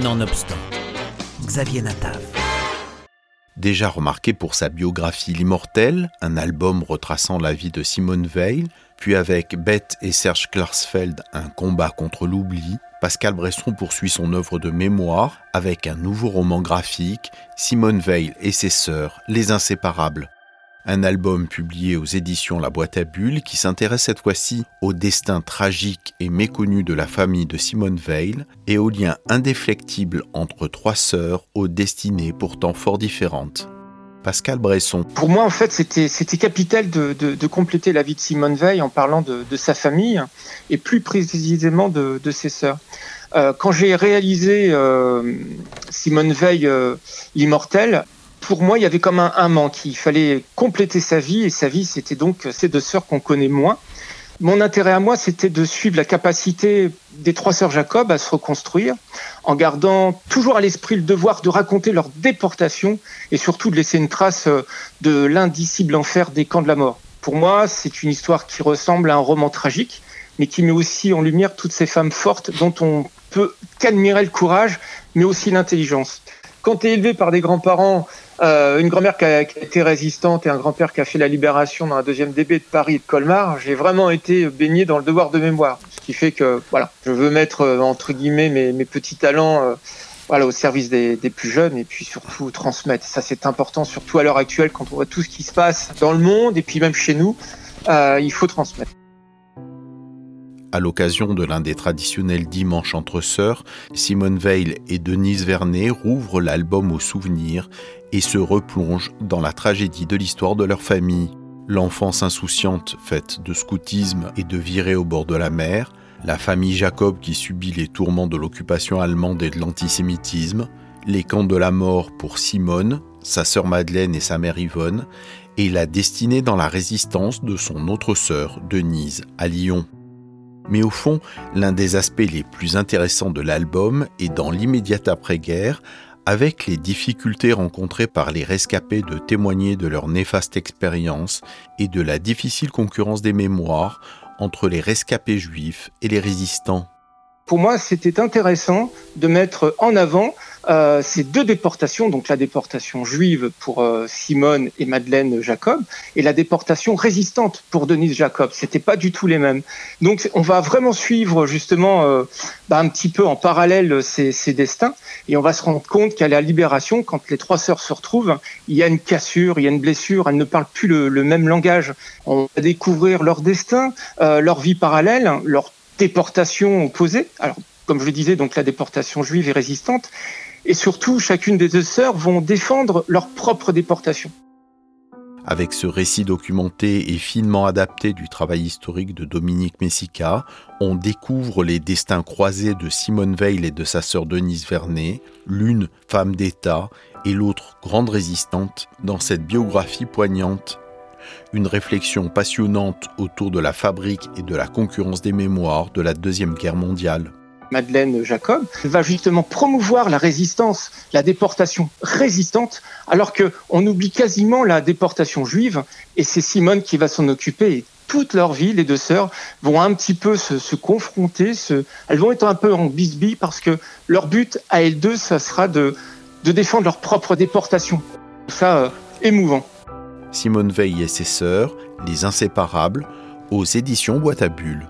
Nonobstant, Xavier Natav. Déjà remarqué pour sa biographie L'Immortel, un album retraçant la vie de Simone Veil, puis avec Bette et Serge Klarsfeld, un combat contre l'oubli, Pascal Bresson poursuit son œuvre de mémoire avec un nouveau roman graphique, Simone Veil et ses sœurs, Les Inséparables, un album publié aux éditions La Boîte à Bulles qui s'intéresse cette fois-ci au destin tragique et méconnu de la famille de Simone Veil et au lien indéflectible entre trois sœurs aux destinées pourtant fort différentes. Pascal Bresson. Pour moi, en fait, c'était, capital de, compléter la vie de Simone Veil en parlant de, sa famille et plus précisément de, ses sœurs. Euh, quand j'ai réalisé euh, Simone Veil, euh, pour moi, il y avait comme un, manque. Il fallait compléter sa vie, et sa vie, c'était donc ces deux sœurs qu'on connaît moins. Mon intérêt à moi, c'était de suivre la capacité des trois sœurs Jacob à se reconstruire, en gardant toujours à l'esprit le devoir de raconter leur déportation et surtout de laisser une trace de l'indicible enfer des camps de la mort. Pour moi, c'est une histoire qui ressemble à un roman tragique, mais qui met aussi en lumière toutes ces femmes fortes dont on peut qu'admirer le courage, mais aussi l'intelligence. Quand tu es élevé par des grands-parents euh, une grand-mère qui, a, été résistante et un grand-père qui a fait la libération dans la deuxième DB de Paris et de Colmar, j'ai vraiment été baigné dans le devoir de mémoire. Ce qui fait que voilà, je veux mettre euh, entre guillemets mes, mes petits talents euh, voilà, au service des, des, plus jeunes et puis surtout transmettre. Ça c'est important, surtout à l'heure actuelle quand on voit tout ce qui se passe dans le monde et puis même chez nous, il faut transmettre. À l'occasion de l'un des traditionnels dimanches entre sœurs, Simone Veil et Denise Vernet rouvrent l'album aux souvenirs et se replongent dans la tragédie de l'histoire de leur famille. L'enfance insouciante faite de scoutisme et de virée au bord de la mer, la famille Jacob qui subit les tourments de l'occupation allemande et de l'antisémitisme, les camps de la mort pour Simone, sa sœur Madeleine et sa mère Yvonne, et la destinée dans la résistance de son autre sœur, Denise, à Lyon. Mais au fond, l'un des aspects les plus intéressants de l'album est dans l'immédiate après-guerre, avec les difficultés rencontrées par les rescapés de témoigner de leur néfaste expérience et de la difficile concurrence des mémoires entre les rescapés juifs et les résistants. Pour moi, c'était intéressant de mettre en avant euh, ces deux déportations, donc la déportation juive pour euh, Simone et Madeleine Jacob, et la déportation résistante pour Denise Jacob. C'était pas du tout les mêmes. Donc, on va vraiment suivre justement euh, bah, un petit peu en parallèle ces, ces, destins, et on va se rendre compte qu'à la libération, quand les trois sœurs se retrouvent, il y a une cassure, il y a une blessure. Elles ne parlent plus le, le même langage. On va découvrir leur destin, leur vie parallèle, leur déportation opposée. Alors, comme je le disais, donc la déportation juive et résistante. Et surtout, chacune des deux sœurs vont défendre leur propre déportation. Avec ce récit documenté et finement adapté du travail historique de Dominique Messica, on découvre les destins croisés de Simone Veil et de sa sœur Denise Vernet, l'une femme d'État et l'autre grande résistante, dans cette biographie poignante. Une réflexion passionnante autour de la fabrique et de la concurrence des mémoires de la Deuxième Guerre mondiale. Madeleine Jacob, va justement promouvoir la résistance, la déportation résistante, alors que on oublie quasiment la déportation juive, et c'est Simone qui va s'en occuper. Et toute leur vie, les deux sœurs vont un petit peu se, confronter, elles vont être un peu en bisbille parce que leur but à elles deux, ça sera de, de défendre leur propre déportation. Ça, euh, émouvant. Simone Veil et ses sœurs, Les Inséparables, aux éditions Boîte à Bulles.